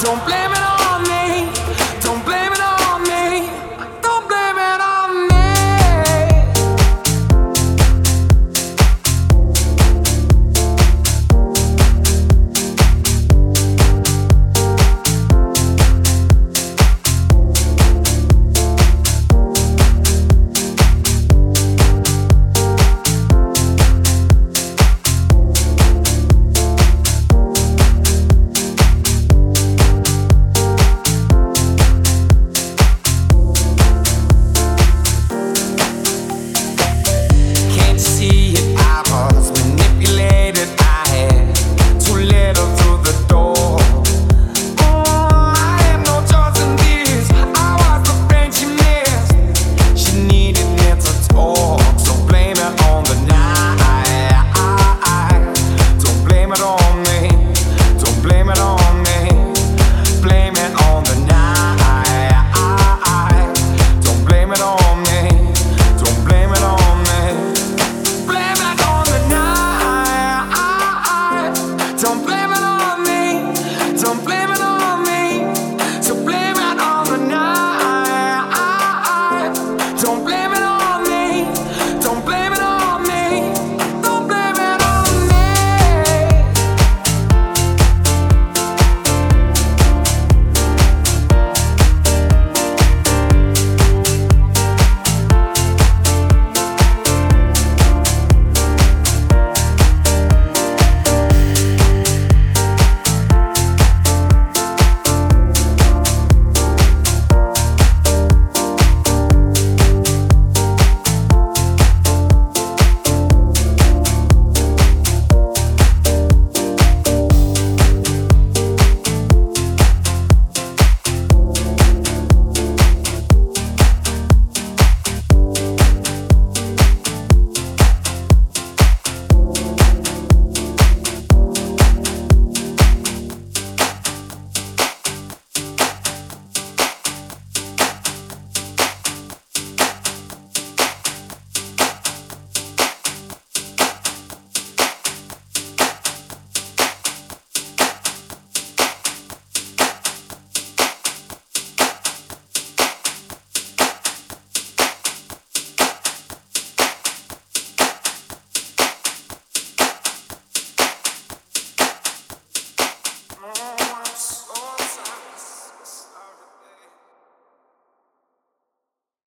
Don't blame it.